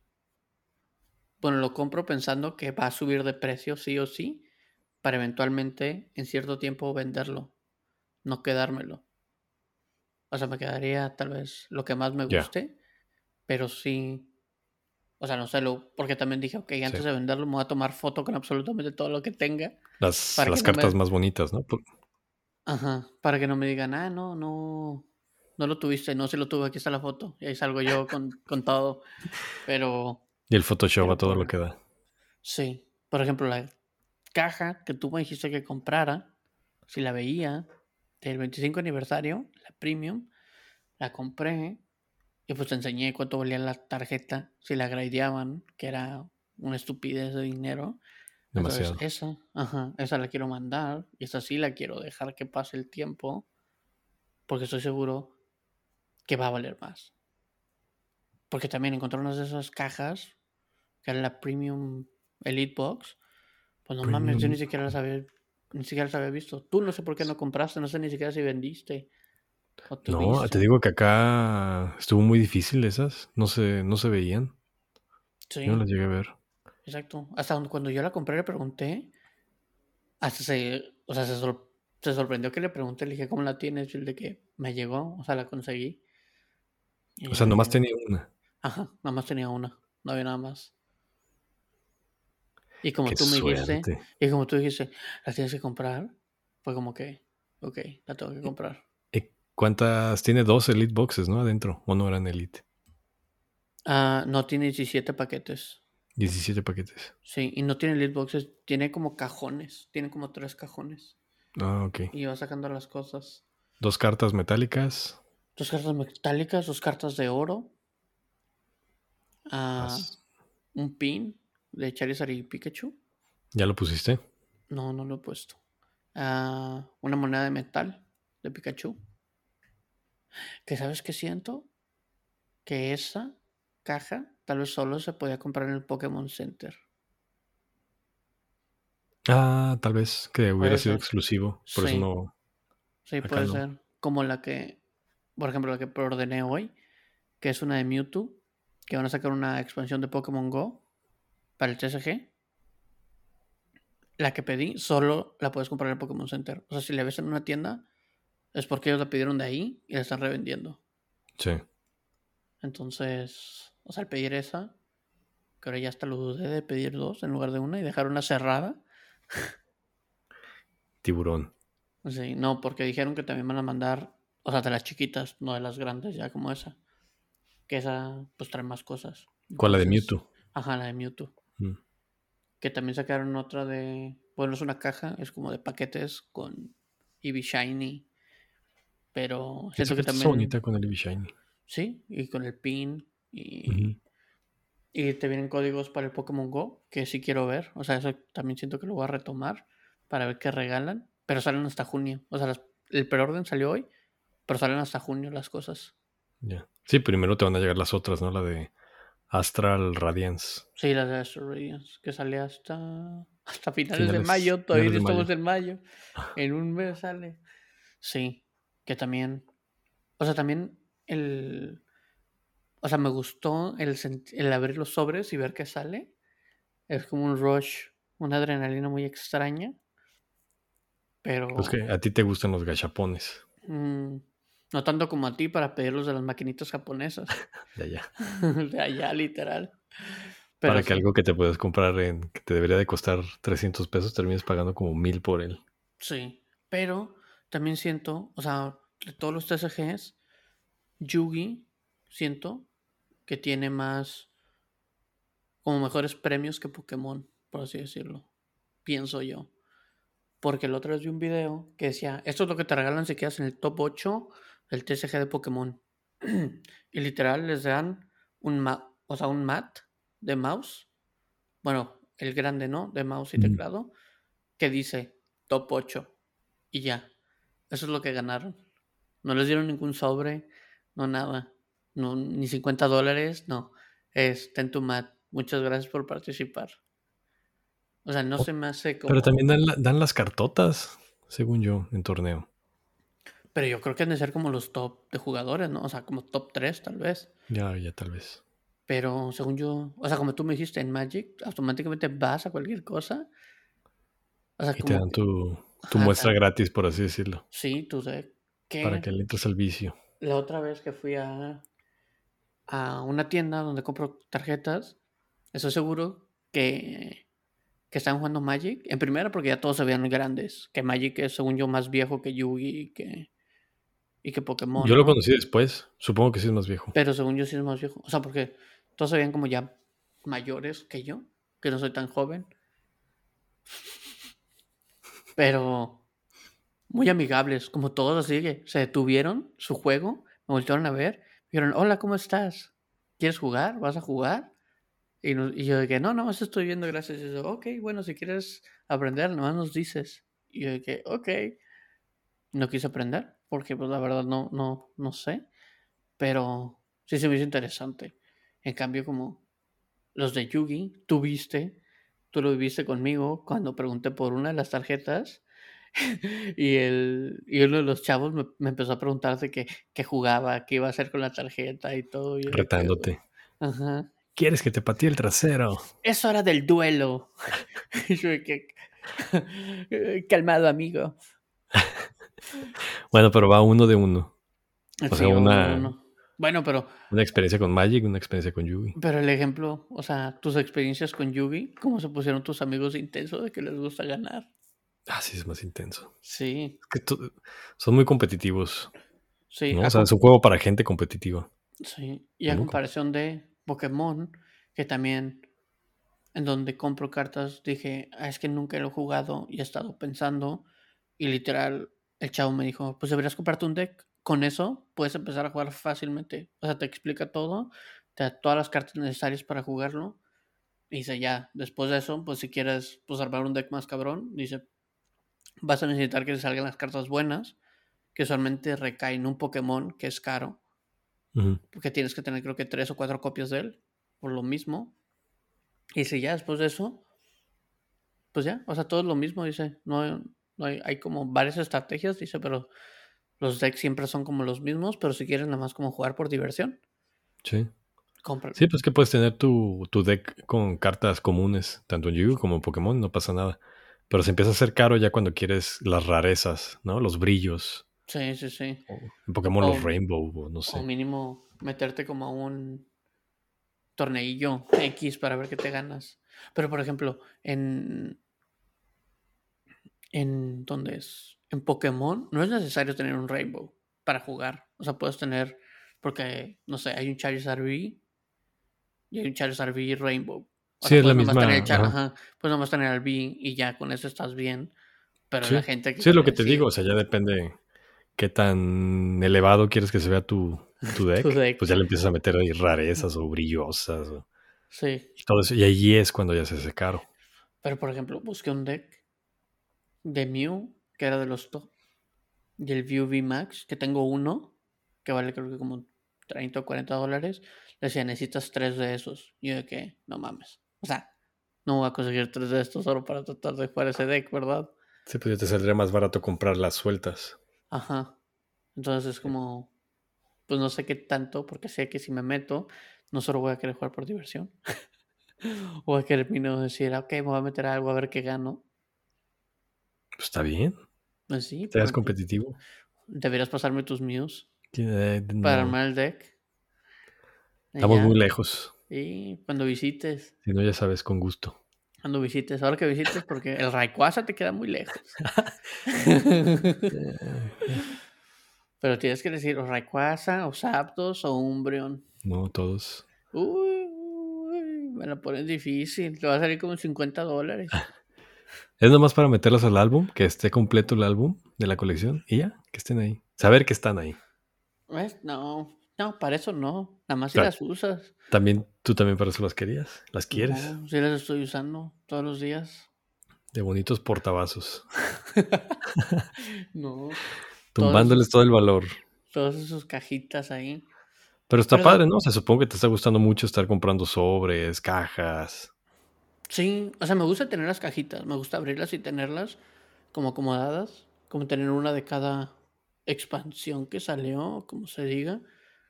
bueno, lo compro pensando que va a subir de precio sí o sí, para eventualmente en cierto tiempo venderlo, no quedármelo. O sea, me quedaría tal vez lo que más me guste, pero sí, o sea, no sé, lo, porque también dije, ok, antes Sí. de venderlo me voy a tomar foto con absolutamente todo lo que tenga. Las, que las no me- cartas más bonitas, ¿no? Por- Ajá, para que no me digan, ah, no, no, no lo tuviste, no, sí lo tuve, aquí está la foto. Y ahí salgo yo con, con todo. Pero Y el Photoshop Pero a todo lo que da. sí, por ejemplo, la caja que tú me dijiste que comprara, si la veía del 25 aniversario, la premium, la compré y pues te enseñé cuánto valía la tarjeta, si la gradeaban, que era una estupidez de dinero. Entonces, Demasiado. esa, ajá, esa la quiero mandar y esa sí la quiero dejar que pase el tiempo porque estoy seguro que va a valer más. Porque también encontré unas de esas cajas que era la Premium Elite Box Pues no mames, yo Premium. ni siquiera las había, ni siquiera las había visto. Tú no sé por qué no compraste, no sé ni siquiera si vendiste. No, te digo que acá estuvo muy difícil esas. No se, no se veían. Sí, Yo no las llegué a ver. exacto. Hasta cuando yo la compré le pregunté. Hasta se, o sea, se, sor- se sorprendió que le pregunté, le dije, ¿cómo la tienes? Y el de que me llegó, o sea, la conseguí. Y O sea, nomás dije, tenía una. Ajá, nada más tenía una, no había nada más. Y como Qué tú me dijiste, y como tú dijiste, la tienes que comprar, fue como que, ok, la tengo que comprar. ¿Cuántas? Tiene dos Elite Boxes, ¿no? Adentro. ¿O no eran Elite? Ah, no tiene 17 paquetes. 17 paquetes. Sí, y no tiene lead boxes, tiene como cajones, tiene como tres cajones. Ah, ok. Y va sacando las cosas. Dos cartas metálicas. Dos cartas metálicas, dos cartas de oro. As- un pin de Charizard y Pikachu. ¿Ya lo pusiste? No, no lo he puesto. Ah, una moneda de metal de Pikachu. Que sabes qué siento? Que esa caja tal vez solo se podía comprar en el Pokémon Center. Ah, tal vez que hubiera sido ser. exclusivo. Por Sí. eso no. Sí, Acá puede no. ser. Como la que, por ejemplo, la que preordené hoy, que es una de Mewtwo, que van a sacar una expansión de Pokémon Go para el TCG. La que pedí, solo la puedes comprar en el Pokémon Center. O sea, si la ves en una tienda, es porque ellos la pidieron de ahí y la están revendiendo. Sí. Entonces, o sea, al pedir esa, que ahora ya hasta lo dudé de pedir dos en lugar de una y dejar una cerrada. Tiburón. Sí, no, porque dijeron que también van a mandar, o sea, de las chiquitas, no de las grandes, ya como esa. Que esa, pues trae más cosas. ¿Cuál la de Mewtwo? Ajá, la de Mewtwo. Mm. Que también sacaron otra de, bueno, es una caja, es como de paquetes con Eevee Shiny. Pero siento que también, bonita con el Eevee Shiny. sí, y con el pin. Y, y te vienen códigos para el Pokémon Go, que sí quiero ver. O sea, eso también siento que lo voy a retomar para ver qué regalan. Pero salen hasta junio. O sea, las- el preorden salió hoy, pero salen hasta junio las cosas. Ya. Sí, primero te van a llegar las otras, ¿no? La de Astral Radiance. Sí, las de Astro Radiance, que sale hasta, hasta finales, de mayo. Todavía de estamos mayo. en mayo. En un mes sale. Sí, que también. O sea, también el. O sea, me gustó el, el abrir los sobres y ver qué sale. Es como un rush, una adrenalina muy extraña. Pero. Pues que a ti te gustan los gachapones. mm, no tanto como a ti para pedirlos de las maquinitas japonesas. Ya, ya. de allá, literal. Pero Para que sí. algo que te puedes comprar en que te debería de costar 300 pesos termines pagando como mil por él. Sí, pero también siento, o sea, de todos los TCGs, Yugi siento que tiene más, como mejores premios que Pokémon, por así decirlo. Pienso yo. Porque la otra vez vi un video que decía, esto es lo que te regalan si quedas en el top 8 del TCG de Pokémon. y literal les dan un, ma- o sea, un mat de mouse. Bueno, el grande, ¿no? De mouse y teclado. Que dice top 8. Y ya. Eso es lo que ganaron. No les dieron ningún sobre, no nada. No, ni 50 dólares, no. Es ten tu mat. Muchas gracias por participar. O sea, no se me hace como. Pero también dan, la- dan las cartotas, según yo, en torneo. Pero yo creo que han de ser como los top de jugadores, ¿no? O sea, como top 3 tal vez. Ya, ya tal vez. Pero según yo, o sea, como tú me dijiste en Magic, automáticamente vas a cualquier cosa. O sea, Y te dan tu, tu Ajá, muestra tal- gratis, por así decirlo. Sí, tú sé que Para que le entres al vicio. la otra vez que fui a, a una tienda donde compro tarjetas, estoy seguro que, que están jugando Magic. En primera, porque ya todos se veían grandes. Que Magic es, según yo, más viejo que Yugi que, y que Pokémon. Yo lo ¿no? conocí después. Supongo que sí es más viejo. Pero según yo sí es más viejo. O sea, porque todos se veían como ya mayores que yo, que no soy tan joven. Pero muy amigables, como todos así que se detuvieron su juego, me voltearon a ver, me dijeron, hola, ¿cómo estás? ¿Quieres jugar? ¿Vas a jugar? Y yo dije, no, no, más estoy viendo, gracias. Y yo, ok, bueno, si quieres aprender, nomás nos dices. Y yo dije, ok. No quise aprender, porque pues la verdad no, no, no sé. Pero sí se me hizo interesante. En cambio, como los de Yugi, tuviste tú lo viviste conmigo cuando pregunté por una de las tarjetas y, el, y uno de los chavos me, me empezó a preguntar de qué, qué jugaba, qué iba a hacer con la tarjeta y todo. y Retándote. Ajá. ¿Quieres que te patee el trasero? Es hora del duelo. Yo que, calmado, amigo. Bueno, pero va uno de uno. O Sí, sea, una, uno. Bueno, pero, una experiencia con Magic, una experiencia con Yugi. pero el ejemplo, o sea, tus experiencias con Yugi, ¿cómo se pusieron tus amigos de intenso de que les gusta ganar? Ah, sí, es más intenso. Sí, Es que to- son muy competitivos. sí. O sea, es un juego para gente competitiva. Sí, y a comparación de Pokémon, que también en donde compro cartas dije, "Ah, es que nunca lo he jugado y he estado pensando y literal el chavo me dijo, pues deberías comprarte un deck. Con eso puedes empezar a jugar fácilmente. O sea, te explica todo, te da todas las cartas necesarias para jugarlo. Y dice, ya, después de eso, pues si quieres pues armar un deck más cabrón, dice, vas a necesitar que te salgan las cartas buenas, que usualmente recaen en un Pokémon que es caro porque tienes que tener creo que tres o cuatro copias de él, por lo mismo. Y si ya después de eso, pues ya, o sea, todo es lo mismo, dice. No, hay- como varias estrategias, dice, pero los decks siempre son como los mismos, pero si quieres nada más como jugar por diversión, Sí. cómpralo. Sí, pues que puedes tener tu, tu deck con cartas comunes, tanto en Yu-Gi-Oh como en Pokémon, no pasa nada. Pero se empieza a hacer caro ya cuando quieres las rarezas, ¿no? Los brillos. Sí, sí, sí. o en Pokémon O- los Rainbow, o no O sé. mínimo meterte como a un torneillo X para ver qué te ganas. Pero por ejemplo, en. En. ¿Dónde es? En Pokémon no es necesario tener un Rainbow para jugar. O sea, puedes tener. Porque, no sé, hay un Charizard V y hay un Charizard V Rainbow. O Sí, es la nomás tener el misma, Char- ajá. ajá, puedes nomás tener el V y ya con eso estás bien. Pero Sí. la gente que Sí, es lo que te digo, o sea, ya depende qué tan elevado quieres que se vea tu, tu deck. Tu deck. Pues ya le empiezas a meter ahí rarezas o brillosas o Sí. y todo eso. Y ahí es cuando ya se hace caro. Pero por ejemplo, busqué un deck de Mew, que era de los top. Y el View V Max, que tengo uno, que vale creo que como 30 o 40 dólares. Le decía, necesitas tres de esos. Y yo de que, no mames. O sea, no voy a conseguir tres de estos solo para tratar de jugar ese deck, ¿verdad? Sí, pues ya te saldría más barato comprar las sueltas. Ajá. Entonces es como, pues no sé qué tanto, porque sé que si me meto, no solo voy a querer jugar por diversión. o a querer decir, ok, me voy a meter a algo a ver qué gano. Pues está bien, Pues sí, te das competitivo. deberías pasarme tus Mews. Eh, para armar el deck. Estamos muy lejos. Y cuando visites, Si no, ya sabes, con gusto. cuando visites, ahora que visites, porque el Rayquaza te queda muy lejos. Pero tienes que decir o Rayquaza, o Zapdos, o Umbreon. No, todos. Uy, uy, me la pones difícil. Te va a salir como 50 dólares. Es nomás para meterlos al álbum, que esté completo el álbum de la colección y ya, que estén ahí. Saber que están ahí. ¿Ves? No, no, para eso no. Nada más si Claro. las usas. También, tú también para eso las querías. Las quieres. No, si las estoy usando todos los días. De bonitos portavasos. No, Tumbándoles todo el valor. todas esas cajitas ahí. Pero está Pero- padre, ¿no? O sea, supongo que te está gustando mucho estar comprando sobres, cajas. Sí, o sea, me gusta tener las cajitas, me gusta abrirlas y tenerlas como acomodadas, como tener una de cada expansión que salió, como se diga,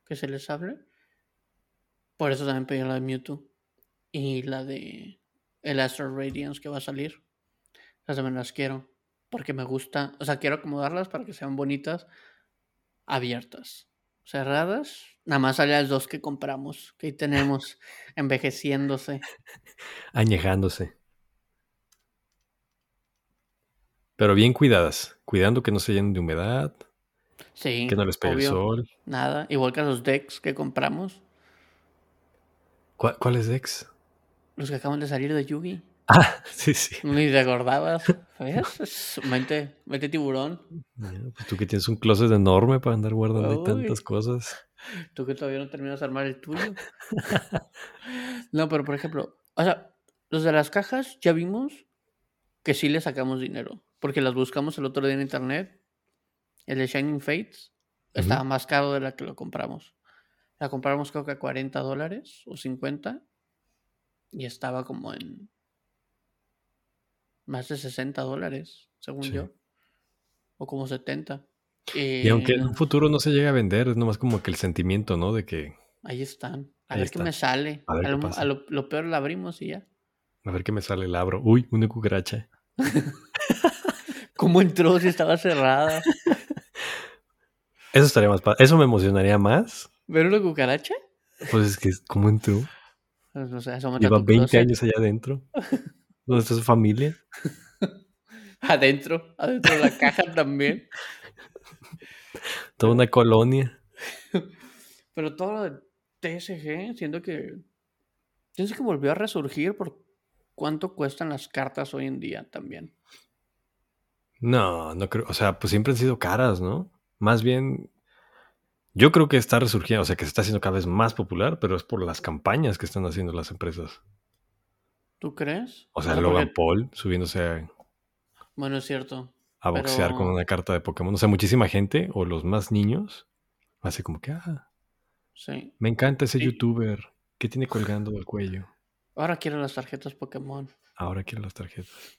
que se les hable. Por eso también pedí la de Mewtwo y la de el Astral Radiance que va a salir. Las también las quiero, porque me gusta, o sea, quiero acomodarlas para que sean bonitas, abiertas. Cerradas, nada más salen las dos que compramos, que ahí tenemos envejeciéndose. añejándose. Pero bien cuidadas, cuidando que no se llenen de humedad, Sí, que no les pegue el sol. Nada, igual que los decks que compramos, ¿Cuál, cuál es Dex? los que acaban de salir de Yugi. Ah, sí, sí. Ni te acordabas. ¿Ves? Es- Mente, mente tiburón. Pues tú que tienes un closet enorme para andar guardando Uy. tantas cosas. Tú que todavía no terminas de armar el tuyo. No, pero por ejemplo, o sea, los de las cajas ya vimos que sí le sacamos dinero. Porque las buscamos el otro día en internet. El de Shining Fates estaba más caro de la que lo compramos. La compramos creo que a 40 dólares o 50. Y estaba como en más de 60 dólares, según Sí. yo. O como 70. Y aunque en un futuro no se llegue a vender, es nomás como que el sentimiento, ¿no? De que ahí están. A Ahí ver qué me sale. A ver A qué lo, a lo- lo peor la abrimos y ya. a ver qué me sale el abro. Uy, una cucaracha. ¿Cómo entró si estaba cerrada? Eso estaría más Eso me emocionaría más. ¿Ver una cucaracha? Pues es que, ¿cómo entró? Pues, no sé, Lleva tu 20 closet. años allá adentro. ¿Dónde está su familia? Adentro, adentro de la caja también. Toda una colonia. Pero todo lo de TSG, siento que. Siento que volvió a resurgir por cuánto cuestan las cartas hoy en día también. No, no creo. O sea, pues siempre han sido caras, ¿no? Más bien, yo creo que está resurgiendo, o sea, que se está haciendo cada vez más popular, pero es por las campañas que están haciendo las empresas. ¿Tú crees? O sea, Logan Paul subiéndose a, Bueno, es cierto. A boxear Pero- con una carta de Pokémon. O sea, muchísima gente, o los más niños, hace como que, ah, Sí. me encanta ese Sí. youtuber. ¿Qué tiene colgando del cuello? Ahora quiero las tarjetas Pokémon. Ahora quiero las tarjetas.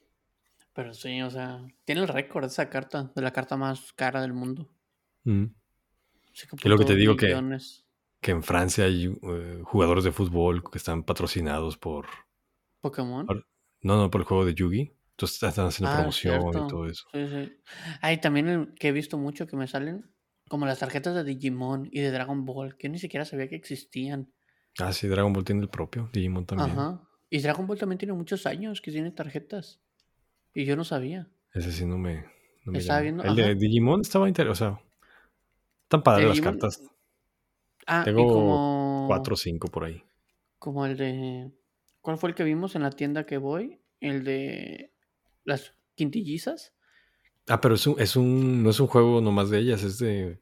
Pero sí, o sea, tiene el récord de esa carta, de la carta más cara del mundo. Mm. Que Es lo que te digo que- millones. Que en Francia hay eh, jugadores de fútbol que están patrocinados por, Pokémon. No, no, por el juego de Yugi. Entonces están haciendo Ah, promoción cierto. y todo eso. Sí, sí. Ay, también el que he visto mucho que me salen como las tarjetas de Digimon y de Dragon Ball, que yo ni siquiera sabía que existían. Ah, sí, Dragon Ball tiene el propio. Digimon también. Ajá. Y Dragon Ball también tiene muchos años que tiene tarjetas. Y yo no sabía. Ese sí no me. No me Estaba viendo, el de. Digimon estaba interesante. O sea, están padres las cartas. Ah, Tengo como. Cuatro o cinco por ahí. Como el de. ¿Cuál fue el que vimos en la tienda que voy? El de las quintillizas. Ah, pero es un, es un. No es un juego nomás de ellas, es de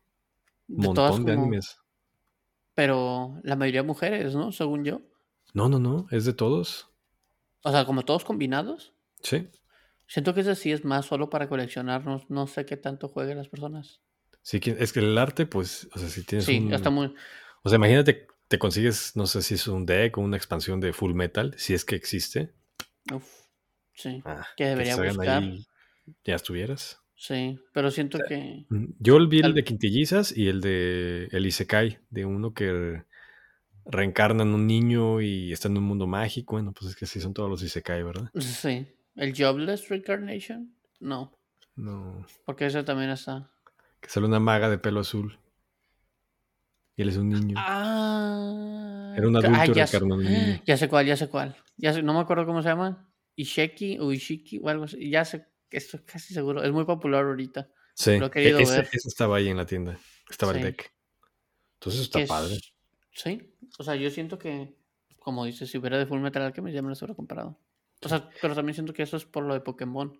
un montón de como- animes. Pero la mayoría mujeres, ¿no? Según yo. No, no, no. Es de todos. O sea, como todos combinados. Sí. Siento que ese sí es más solo para coleccionar. No, no sé qué tanto jueguen las personas. Sí, es que el arte, pues, o sea, si tienes Sí, un. está muy. O sea, imagínate, te consigues, no sé si es un deck o una expansión de Full Metal, si es que existe. Uf, sí. Ah, Que debería buscar. ahí, ya estuvieras. Sí, pero siento que. Mm, Yo vi el de Quintillizas y el de el Isekai, de uno que reencarna en un niño y está en un mundo mágico. Bueno, pues es que sí son todos los Isekai, ¿verdad? Sí. ¿El Jobless Reincarnation? No. No. Porque ese también está. Que sale una maga de pelo azul. Y él es un niño. Ah. Era un ca- adulto ya, sé- reencarnado en un niño. ya sé cuál, ya sé cuál. Ya sé- no me acuerdo cómo se llama. Isheki o Ishiki o algo así. Ya sé, estoy casi seguro. Es muy popular ahorita. Sí, lo he querido e- ese, ver. ese estaba ahí en la tienda. Estaba el deck. Entonces está que es- padre. Sí. O sea, yo siento que, como dices, si hubiera de Full Metal Alchemist ya me los hubiera comprado. O sea, pero también siento que eso es por lo de Pokémon.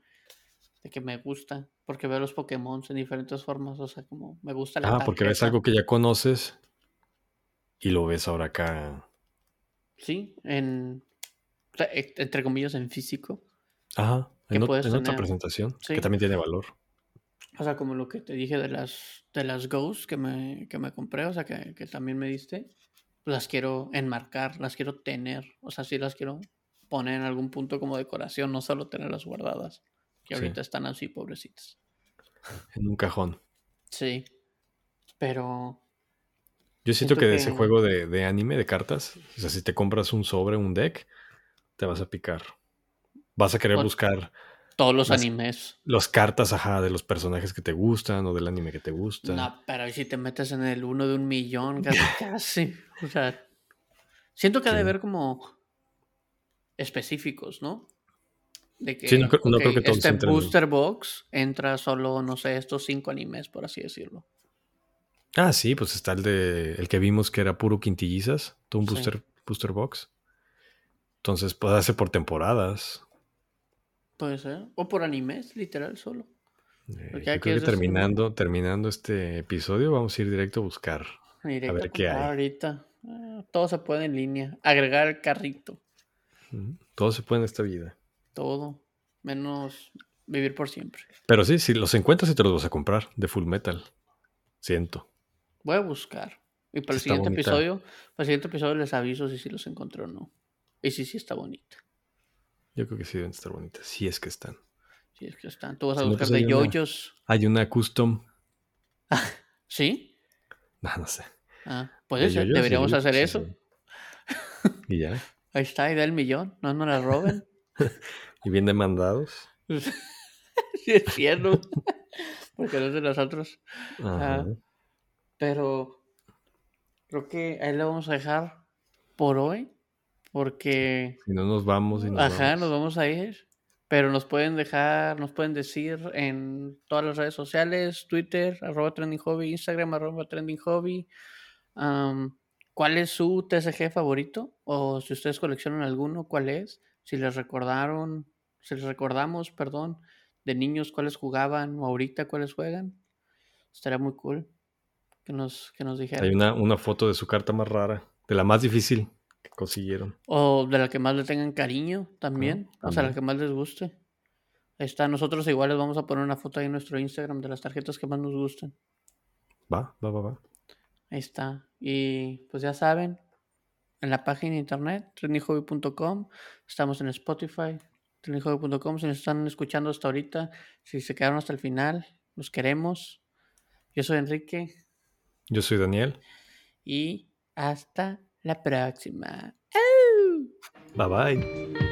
De que me gusta. Porque veo los Pokémon en diferentes formas. O sea, como me gusta la Ah, porque ves algo que ya conoces y lo ves ahora acá. Sí, en. O e- entre comillas, en físico. Ajá, Que en, puedes en otra presentación, Sí. que también tiene valor. O sea, como lo que te dije de las de las Ghosts que me, que me compré, o sea, que, que también me diste, las quiero enmarcar, las quiero tener, o sea, sí las quiero poner en algún punto como decoración, no solo tenerlas guardadas, que Sí. ahorita están así, pobrecitas. En un cajón. Sí, pero Yo siento Siento que de ese que- juego de, de anime, de cartas, o sea, si te compras un sobre, un deck, te vas a picar. Vas a querer O- buscar todos los Las- animes. las cartas, ajá, de los personajes que te gustan o del anime que te gusta. No, pero si te metes en el uno de un millón, casi, casi. O sea, siento que ha de Sí. haber como específicos, ¿no? De que Sí, no creo- no creo ok, que todos este entren. booster box entra solo, no sé, estos cinco animes, por así decirlo. Ah, sí, pues está el de el que vimos que era puro quintillizas, todo un Sí. booster, booster box. Entonces, puede hacer por temporadas. Puede ser. O por animes, literal, solo. Eh, yo creo que terminando, terminando este episodio, vamos a ir directo a buscar. Directo ver a qué hay. ahorita. Ah, todo se puede en línea. Agregar el carrito. Todo se puede en esta vida. Todo. Menos vivir por siempre. Pero sí, si los encuentras y te los vas a comprar de Full Metal. Siento. Voy a buscar. Y para el siguiente bonita. episodio, para el siguiente episodio les aviso si sí los encontré o no. Y si sí está bonita. Yo creo que sí deben estar bonitas. Sí es que están. Sí, es que están. Tú vas a Si no, buscar pues de una- yoyos. Hay una custom. ¿Sí? No, no sé. Ah, pues yoyos, deberíamos sí, hacer sí, eso. sí. Y ya. Ahí está, idea del millón. No nos la roben. Y bien demandados. sí, es cierto. Porque no es de nosotros. Ajá. Ah, Pero creo que ahí lo vamos a dejar por hoy. Porque, Si no nos vamos y nos ajá, vamos. nos vamos a ir. Pero nos pueden dejar, nos pueden decir en todas las redes sociales, Twitter, arroba trending hobby, Instagram, arroba trending hobby, am, cuál es su TCG favorito o si ustedes coleccionan alguno, cuál es, si les recordaron, si les recordamos, perdón, de niños cuáles jugaban o ahorita cuáles juegan. Estaría muy cool que nos, que nos dijeran. Hay una, una foto de su carta más rara. De la más difícil consiguieron. O de la que más le tengan cariño también. O sea, la que más les guste. Ahí está. Nosotros igual les vamos a poner una foto ahí en nuestro Instagram de las tarjetas que más nos gusten. Va, va, va, va. Ahí está. Y pues ya saben, en la página de internet, trendinghobby.com. Estamos en Spotify, trendinghobby.com. Si nos están escuchando hasta ahorita, si se quedaron hasta el final, los queremos. Yo soy Enrique Yo soy Daniel. y hasta la próxima. Bye bye.